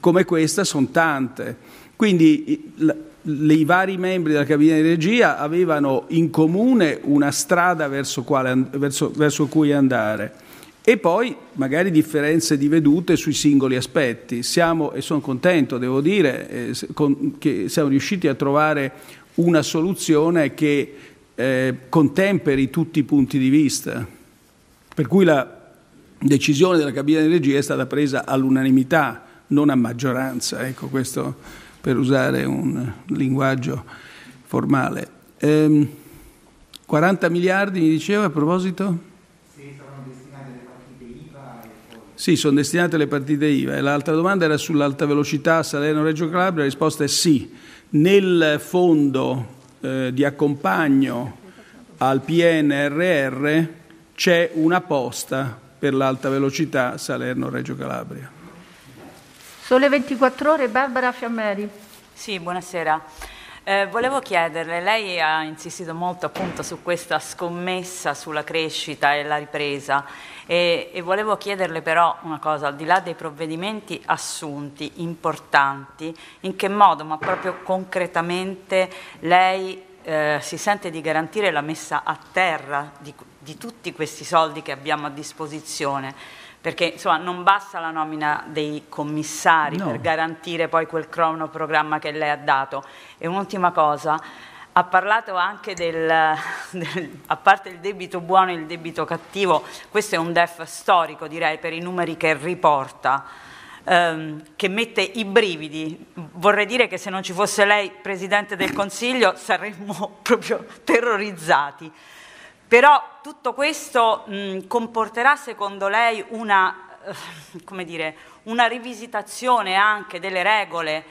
come questa sono tante. Quindi i vari membri della cabina di regia avevano in comune una strada verso, quale, verso, verso cui andare e poi magari differenze di vedute sui singoli aspetti. Siamo, e sono contento, devo dire, eh, con, che siamo riusciti a trovare una soluzione che eh, contemperi tutti i punti di vista. Per cui la decisione della cabina di regia è stata presa all'unanimità, non a maggioranza, ecco questo per usare un linguaggio formale. Ehm, 40 miliardi mi diceva a proposito? Sì, sono destinate alle partite IVA. E l'altra domanda era sull'alta velocità Salerno-Reggio Calabria, la risposta è sì. Nel fondo eh, di accompagno al PNRR c'è una posta per l'alta velocità Salerno-Reggio Calabria. Sole 24 ore, Barbara Fiammeri. Sì, buonasera. Eh, volevo chiederle, lei ha insistito molto appunto su questa scommessa sulla crescita e la ripresa e, e, volevo chiederle però una cosa, al di là dei provvedimenti assunti importanti, in che modo, ma proprio concretamente, lei eh, si sente di garantire la messa a terra di, di tutti questi soldi che abbiamo a disposizione? Perché insomma, non basta la nomina dei commissari no. per garantire poi quel cronoprogramma che lei ha dato. E un'ultima cosa, ha parlato anche del, del, a parte il debito buono e il debito cattivo, questo è un DEF storico direi per i numeri che riporta. ehm, che mette i brividi. Vorrei dire che se non ci fosse lei Presidente del Consiglio saremmo proprio terrorizzati. Però tutto questo mh, comporterà secondo lei una, eh, dire, una rivisitazione anche delle regole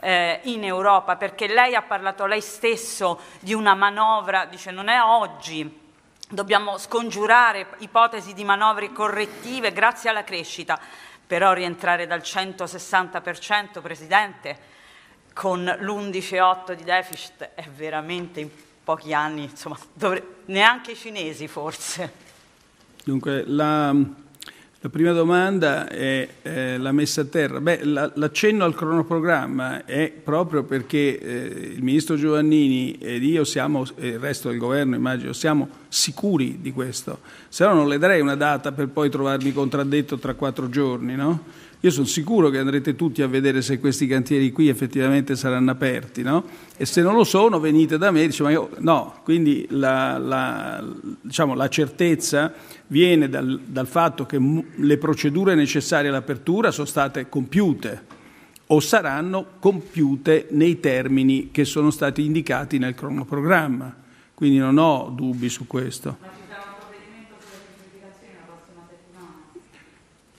eh, in Europa, perché lei ha parlato lei stesso di una manovra, dice non è oggi, dobbiamo scongiurare ipotesi di manovre correttive grazie alla crescita, però rientrare dal 160% Presidente con l'11,8 di deficit è veramente in pochi anni, insomma, dovre- neanche i cinesi forse. Dunque, la, la prima domanda è eh, la messa a terra. Beh, la, l'accenno al cronoprogramma è proprio perché eh, il ministro Giovannini ed io siamo, e il resto del governo immagino, siamo sicuri di questo. Se no non le darei una data per poi trovarmi contraddetto tra quattro giorni, no? Io sono sicuro che andrete tutti a vedere se questi cantieri qui effettivamente saranno aperti, no? E se non lo sono venite da me e dite, io, no, quindi la, la, diciamo, la certezza viene dal, dal fatto che le procedure necessarie all'apertura sono state compiute o saranno compiute nei termini che sono stati indicati nel cronoprogramma. Quindi non ho dubbi su questo.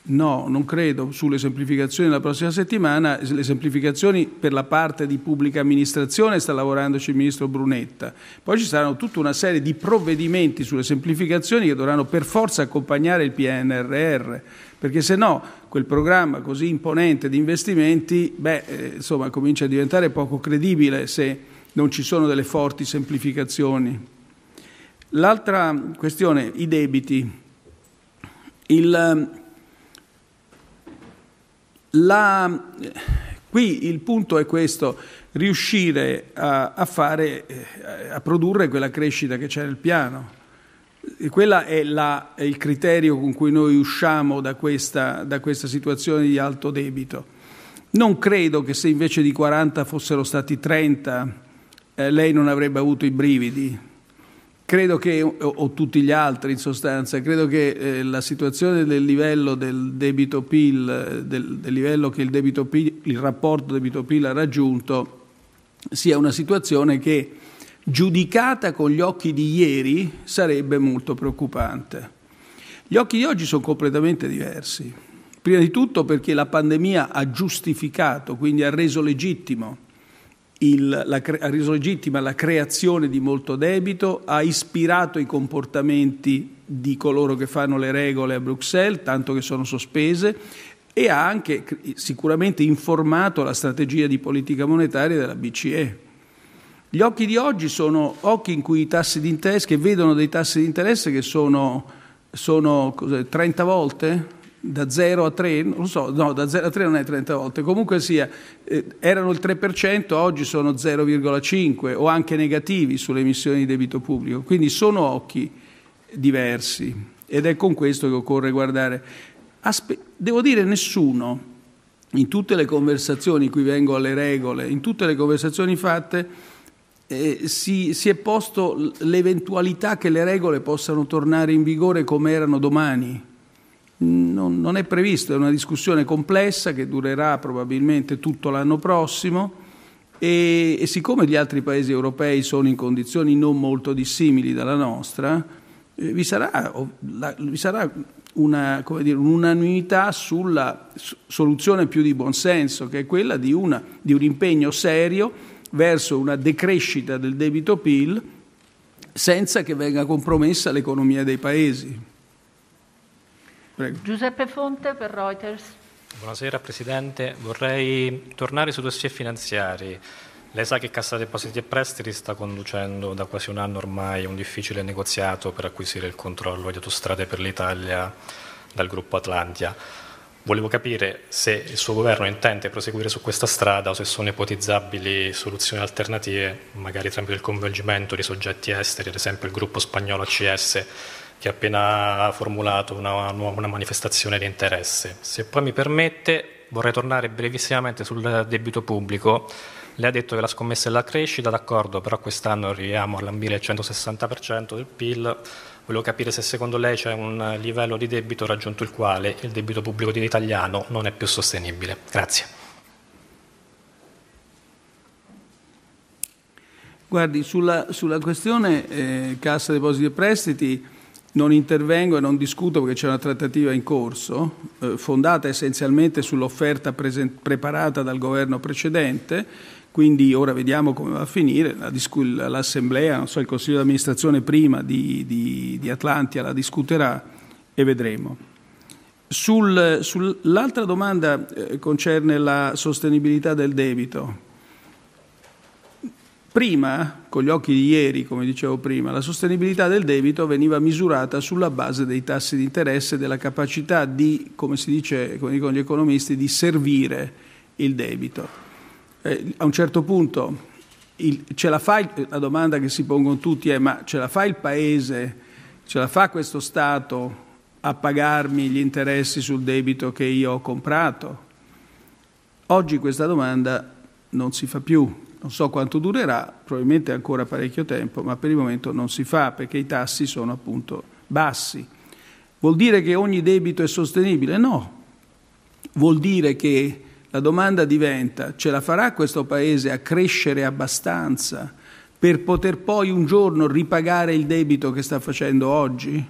No, non credo sulle semplificazioni la prossima settimana. Le semplificazioni per la parte di pubblica amministrazione sta lavorandoci il ministro Brunetta. Poi ci saranno tutta una serie di provvedimenti sulle semplificazioni che dovranno per forza accompagnare il PNRR, perché se no quel programma così imponente di investimenti, beh, eh, insomma, comincia a diventare poco credibile se non ci sono delle forti semplificazioni. L'altra questione, i debiti. Il, la, qui il punto è questo, riuscire a, a, fare, eh, a produrre quella crescita che c'è nel piano. Quello è, è, il criterio con cui noi usciamo da questa, da questa situazione di alto debito. Non credo che se invece di 40 fossero stati 30 eh, lei non avrebbe avuto i brividi, Credo che, o, tutti gli altri in sostanza, credo che eh, la situazione del livello del debito PIL, del, del livello che il, debito PIL, il rapporto debito-PIL ha raggiunto, sia una situazione che, giudicata con gli occhi di ieri, sarebbe molto preoccupante. Gli occhi di oggi sono completamente diversi. Prima di tutto perché la pandemia ha giustificato, quindi ha reso legittimo il, la, ha reso legittima la creazione di molto debito, ha ispirato i comportamenti di coloro che fanno le regole a Bruxelles, tanto che sono sospese, e ha anche sicuramente informato la strategia di politica monetaria della BCE. Gli occhi di oggi sono occhi in cui i tassi di interesse, che vedono dei tassi di interesse che sono, sono 30 volte da 0 a 3, non so, no, da 0 a 3 non è 30 volte, comunque sia, eh, erano il 3%, oggi sono 0,5 o anche negativi sulle emissioni di debito pubblico, quindi sono occhi diversi ed è con questo che occorre guardare. Aspe- devo dire nessuno, in tutte le conversazioni, qui vengo alle regole, in tutte le conversazioni fatte, eh, si, si, è posto l'eventualità che le regole possano tornare in vigore come erano domani non, non, è previsto, è una discussione complessa che durerà probabilmente tutto l'anno prossimo e, e, siccome gli altri paesi europei sono in condizioni non molto dissimili dalla nostra, eh, vi sarà, la, vi sarà una, dire, un'unanimità sulla soluzione più di buonsenso, che è quella di, una, di un impegno serio verso una decrescita del debito PIL senza che venga compromessa l'economia dei paesi. Prego. Giuseppe Fonte per Reuters. Buonasera Presidente, vorrei tornare sui dossier finanziari. Lei sa che Cassa Depositi e Prestiti sta conducendo da quasi un anno ormai un difficile negoziato per acquisire il controllo di autostrade per l'Italia dal gruppo Atlantia. Volevo capire se il suo governo intende proseguire su questa strada o se sono ipotizzabili soluzioni alternative, magari tramite il coinvolgimento di soggetti esteri, ad esempio il gruppo spagnolo ACS che ha appena formulato una, una manifestazione di interesse. Se poi mi permette, vorrei tornare brevissimamente sul debito pubblico Lei ha detto che la scommessa è la crescita, d'accordo, però quest'anno arriviamo a lambire il 160% del PIL. Volevo capire se secondo lei c'è un livello di debito raggiunto il quale il debito pubblico italiano non è più sostenibile. Grazie. Guardi, sulla, sulla questione eh, Cassa Depositi e Prestiti non intervengo e non discuto perché c'è una trattativa in corso, eh, fondata essenzialmente sull'offerta presen- preparata dal governo precedente, quindi ora vediamo come va a finire, la discu- l'Assemblea, so, il Consiglio di amministrazione prima di, di, di Atlantia la discuterà e vedremo. Sul, sull'altra domanda eh, concerne la sostenibilità del debito. Prima, con gli occhi di ieri, come dicevo prima, la sostenibilità del debito veniva misurata sulla base dei tassi di interesse e della capacità di, come si dice, come dicono gli economisti, di servire il debito. Eh, a un certo punto il, la il, la domanda che si pongono tutti è ma ce la fa il Paese, ce la fa questo Stato a pagarmi gli interessi sul debito che io ho comprato? Oggi questa domanda non si fa più non so quanto durerà, probabilmente ancora parecchio tempo, ma per il momento non si fa perché i tassi sono appunto bassi. Vuol dire che ogni debito è sostenibile? No. Vuol dire che la domanda diventa ce la farà questo Paese a crescere abbastanza per poter poi un giorno ripagare il debito che sta facendo oggi?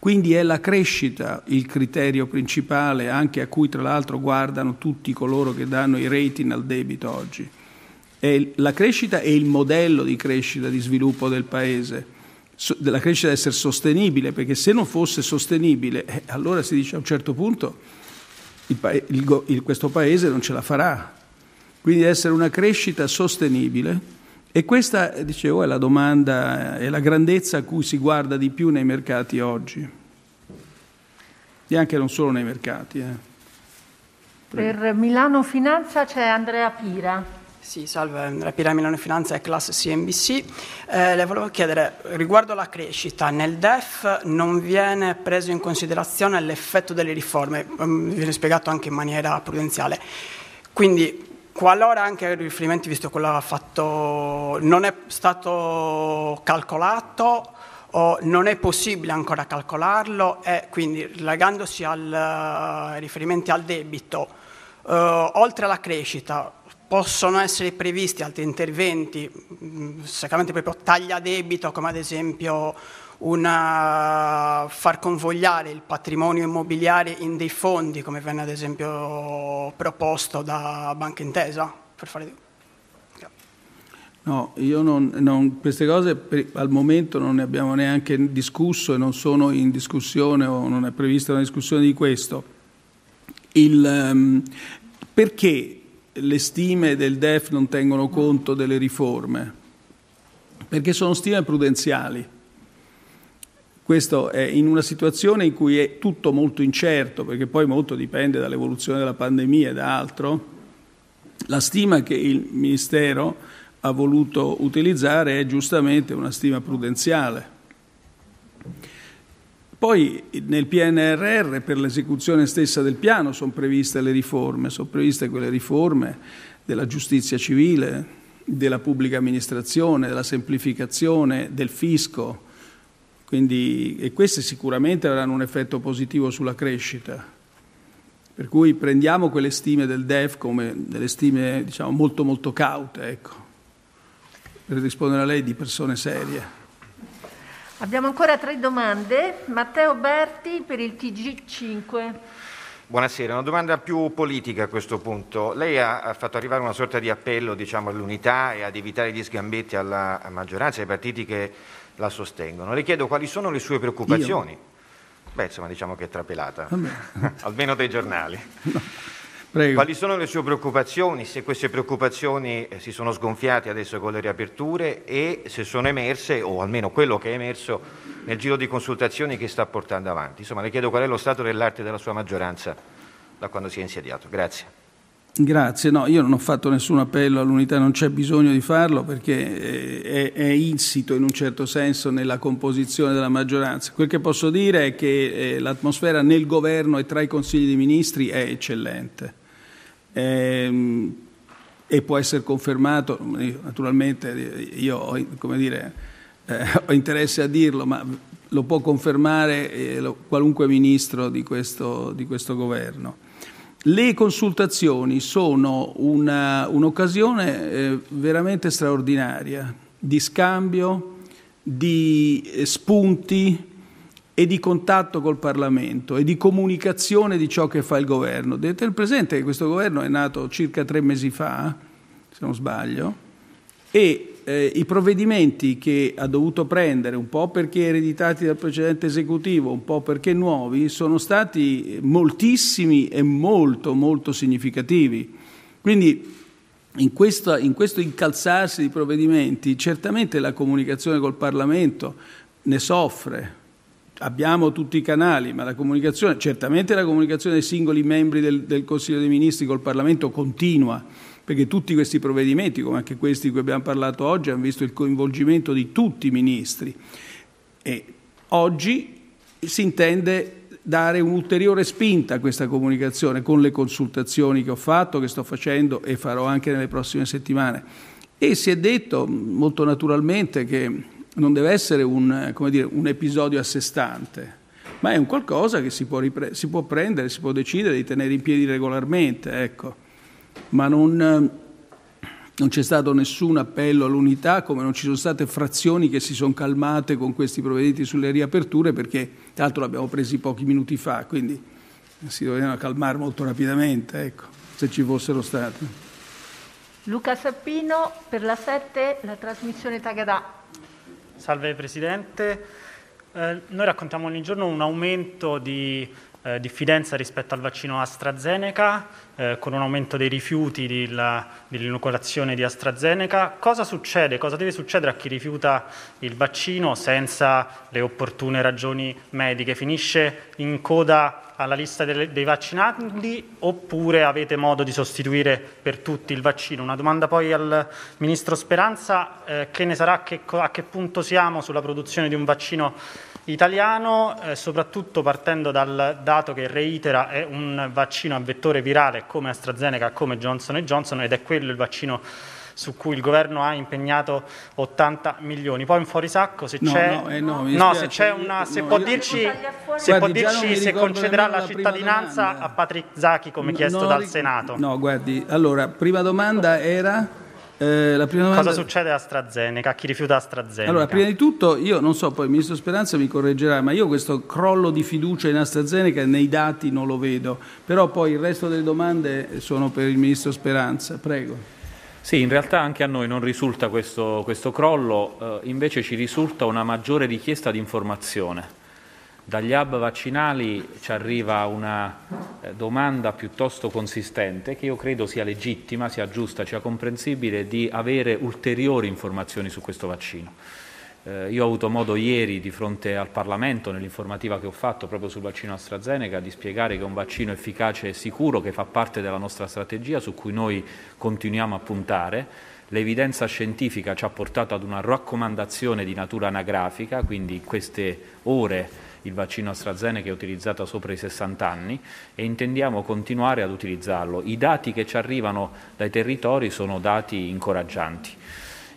Quindi è la crescita il criterio principale, anche a cui tra l'altro guardano tutti coloro che danno i rating al debito oggi la crescita è il modello di crescita, di sviluppo del Paese. la crescita deve essere sostenibile, perché se non fosse sostenibile, eh, allora si dice a un certo punto il, il, il, questo Paese non ce la farà. Quindi deve essere una crescita sostenibile e questa, dicevo, è la domanda, è la grandezza a cui si guarda di più nei mercati oggi. E anche non solo nei mercati. Eh. Per Milano Finanza c'è Andrea Pira. Sì, salve, Rapida Milano Finanza e Class CNBC. Eh, le volevo chiedere, riguardo la crescita, nel DEF non viene preso in considerazione l'effetto delle riforme, mm, viene spiegato anche in maniera prudenziale. Quindi, qualora anche i riferimenti, visto quello ha fatto, non è stato calcolato o non è possibile ancora calcolarlo e quindi legandosi ai riferimenti al debito, eh, oltre alla crescita, possono essere previsti altri interventi, mm, sicuramente proprio taglia debito, come ad esempio una, far convogliare il patrimonio immobiliare in dei fondi, come venne ad esempio proposto da Banca Intesa, fare No, io non, non, queste cose per, al momento non ne abbiamo neanche discusso e non sono in discussione o non è prevista una discussione di questo. Il, um, perché le stime del DEF non tengono conto delle riforme, perché sono stime prudenziali. Questo è in una situazione in cui è tutto molto incerto, perché poi molto dipende dall'evoluzione della pandemia e da altro. La stima che il Ministero ha voluto utilizzare è giustamente una stima prudenziale. Poi nel PNRR per l'esecuzione stessa del piano sono previste le riforme, sono previste quelle riforme della giustizia civile, della pubblica amministrazione, della semplificazione, del fisco, quindi, e queste sicuramente avranno un effetto positivo sulla crescita. Per cui prendiamo quelle stime del DEF come delle stime diciamo, molto molto caute, ecco, per rispondere a lei di persone serie. Abbiamo ancora tre domande. Matteo Berti per il TG5. Buonasera, una domanda più politica a questo punto. Lei ha fatto arrivare una sorta di appello diciamo, all'unità e ad evitare gli sgambetti alla maggioranza e ai partiti che la sostengono. Le chiedo quali sono le sue preoccupazioni. Io? Beh, insomma, diciamo che è trapelata, almeno dai giornali. No. Prego. Quali sono le sue preoccupazioni, se queste preoccupazioni eh, si sono sgonfiate adesso con le riaperture e se sono emerse, o almeno quello che è emerso nel giro di consultazioni che sta portando avanti. Insomma, le chiedo qual è lo stato dell'arte della sua maggioranza da quando si è insediato. Grazie. Grazie, no, io non ho fatto nessun appello all'unità, non c'è bisogno di farlo perché è, è, insito in un certo senso nella composizione della maggioranza. Quel che posso dire è che eh, l'atmosfera nel governo e tra i consigli dei ministri è eccellente. Ehm, e può essere confermato, naturalmente io ho, dire, eh, ho interesse a dirlo, ma lo può confermare eh, lo, qualunque ministro di questo, di questo, governo. Le consultazioni sono una, un'occasione eh, veramente straordinaria di scambio, di eh, spunti e di contatto col Parlamento e di comunicazione di ciò che fa il governo. Dovete il presente che questo governo è nato circa tre mesi fa, se non sbaglio, e eh, i provvedimenti che ha dovuto prendere, un po' perché ereditati dal precedente esecutivo, un po' perché nuovi, sono stati moltissimi e molto, molto significativi. Quindi in, questa, in questo incalzarsi di provvedimenti, certamente la comunicazione col Parlamento ne soffre, abbiamo tutti i canali, ma la comunicazione, certamente la comunicazione dei singoli membri del, del Consiglio dei Ministri col Parlamento continua, perché tutti questi provvedimenti, come anche questi di cui abbiamo parlato oggi, hanno visto il coinvolgimento di tutti i ministri. E oggi si intende dare un'ulteriore spinta a questa comunicazione con le consultazioni che ho fatto, che sto facendo e farò anche nelle prossime settimane. E si è detto molto naturalmente che non deve essere un, dire, un episodio a sé stante, ma è un qualcosa che si può, ripre- si può, prendere, si può decidere di tenere in piedi regolarmente, ecco. ma non, non, c'è stato nessun appello all'unità, come non ci sono state frazioni che si sono calmate con questi provvedimenti sulle riaperture, perché tra l'altro l'abbiamo presi pochi minuti fa, quindi si dovevano calmare molto rapidamente, ecco, se ci fossero state. Luca Sappino, per la 7, la trasmissione Tagadà. Salve Presidente. Eh, noi raccontiamo ogni giorno un aumento di eh, diffidenza rispetto al vaccino AstraZeneca, eh, con un aumento dei rifiuti dell'inoculazione di AstraZeneca. Cosa succede? Cosa deve succedere a chi rifiuta il vaccino senza le opportune ragioni mediche? Finisce in coda alla lista delle, dei vaccinati oppure avete modo di sostituire per tutti il vaccino? Una domanda poi al Ministro Speranza, eh, che ne sarà, che, a che punto siamo sulla produzione di un vaccino italiano, eh, soprattutto partendo dal dato che reitera è un vaccino a vettore virale come AstraZeneca, come Johnson Johnson ed è quello il vaccino su cui il governo ha impegnato 80 milioni. Poi un fuorisacco se c'è, no, eh no, no, se, c'è una, se può dirci, se, può dirci se concederà la cittadinanza a Patrick Zachi come chiesto dal Senato. No, guardi, allora, prima domanda era... Eh, domanda... Cosa succede a AstraZeneca, a chi rifiuta AstraZeneca? Allora, prima di tutto, io non so, poi il Ministro Speranza mi correggerà, ma io questo crollo di fiducia in AstraZeneca nei dati non lo vedo, però poi il resto delle domande sono per il Ministro Speranza. Prego. Sì, in realtà anche a noi non risulta questo, questo crollo, eh, invece ci risulta una maggiore richiesta di informazione. Dagli hub vaccinali ci arriva una eh, domanda piuttosto consistente che io credo sia legittima, sia giusta, sia comprensibile di avere ulteriori informazioni su questo vaccino. Eh, io ho avuto modo ieri di fronte al Parlamento, nell'informativa che ho fatto proprio sul vaccino AstraZeneca, di spiegare che è un vaccino efficace e sicuro che fa parte della nostra strategia su cui noi continuiamo a puntare. L'evidenza scientifica ci ha portato ad una raccomandazione di natura anagrafica, quindi in queste ore il vaccino AstraZeneca è utilizzato sopra i 60 anni e intendiamo continuare ad utilizzarlo. I dati che ci arrivano dai territori sono dati incoraggianti.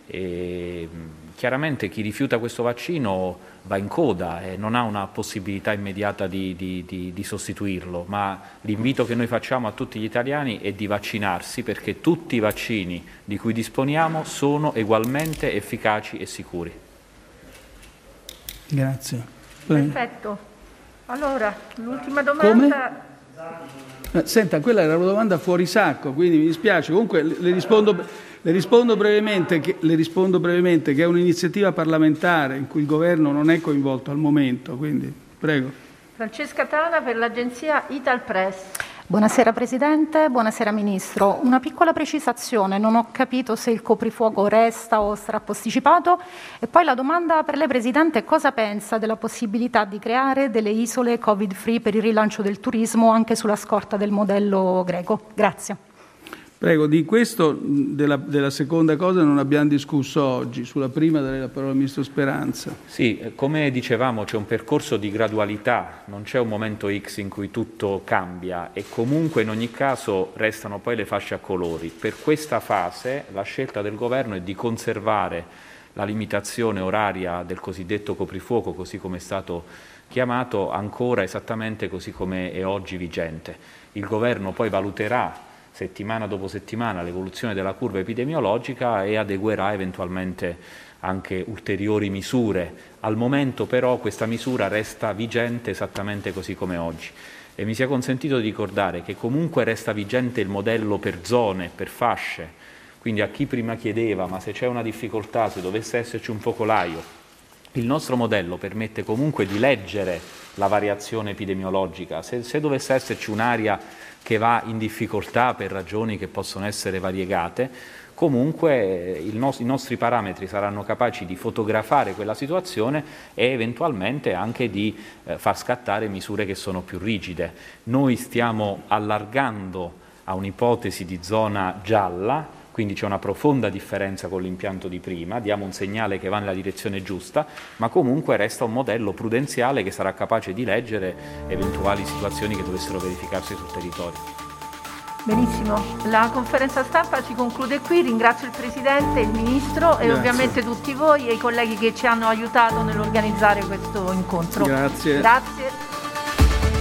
E, chiaramente chi rifiuta questo vaccino va in coda e non ha una possibilità immediata di, di, di, di, sostituirlo, ma l'invito che noi facciamo a tutti gli italiani è di vaccinarsi perché tutti i vaccini di cui disponiamo sono ugualmente efficaci e sicuri. Grazie. Perfetto. Allora, l'ultima domanda... Come? Eh, senta, quella era una domanda fuori sacco, quindi mi dispiace. Comunque le rispondo... Le rispondo, che, le rispondo brevemente che è un'iniziativa parlamentare in cui il governo non è coinvolto al momento, quindi prego. Francesca Tana per l'agenzia Ital Press. Buonasera Presidente, buonasera Ministro. Una piccola precisazione, non ho capito se il coprifuoco resta o sarà posticipato e poi la domanda per lei Presidente è cosa pensa della possibilità di creare delle isole Covid-free per il rilancio del turismo anche sulla scorta del modello greco? Grazie. Prego, di questo, della, della, seconda cosa non abbiamo discusso oggi, sulla prima darei la parola al Ministro Speranza. Sì, come dicevamo c'è un percorso di gradualità, non c'è un momento X in cui tutto cambia e comunque in ogni caso restano poi le fasce a colori. Per questa fase la scelta del Governo è di conservare la limitazione oraria del cosiddetto coprifuoco, così come è stato chiamato, ancora esattamente così come è oggi vigente. Il Governo poi valuterà settimana dopo settimana l'evoluzione della curva epidemiologica e adeguerà eventualmente anche ulteriori misure. Al momento però questa misura resta vigente esattamente così come oggi. E mi sia consentito di ricordare che comunque resta vigente il modello per zone, per fasce, quindi a chi prima chiedeva ma se c'è una difficoltà, se dovesse esserci un focolaio, il nostro modello permette comunque di leggere la variazione epidemiologica. Se, se dovesse esserci un'area che va in difficoltà per ragioni che possono essere variegate, comunque no- i nostri parametri saranno capaci di fotografare quella situazione e eventualmente anche di eh, far scattare misure che sono più rigide. Noi stiamo allargando a un'ipotesi di zona gialla, quindi c'è una profonda differenza con l'impianto di prima, diamo un segnale che va nella direzione giusta, ma comunque resta un modello prudenziale che sarà capace di leggere eventuali situazioni che dovessero verificarsi sul territorio. Benissimo, la conferenza stampa si conclude qui, ringrazio il Presidente, il Ministro Grazie. e ovviamente tutti voi e i colleghi che ci hanno aiutato nell'organizzare questo incontro. Grazie. Grazie.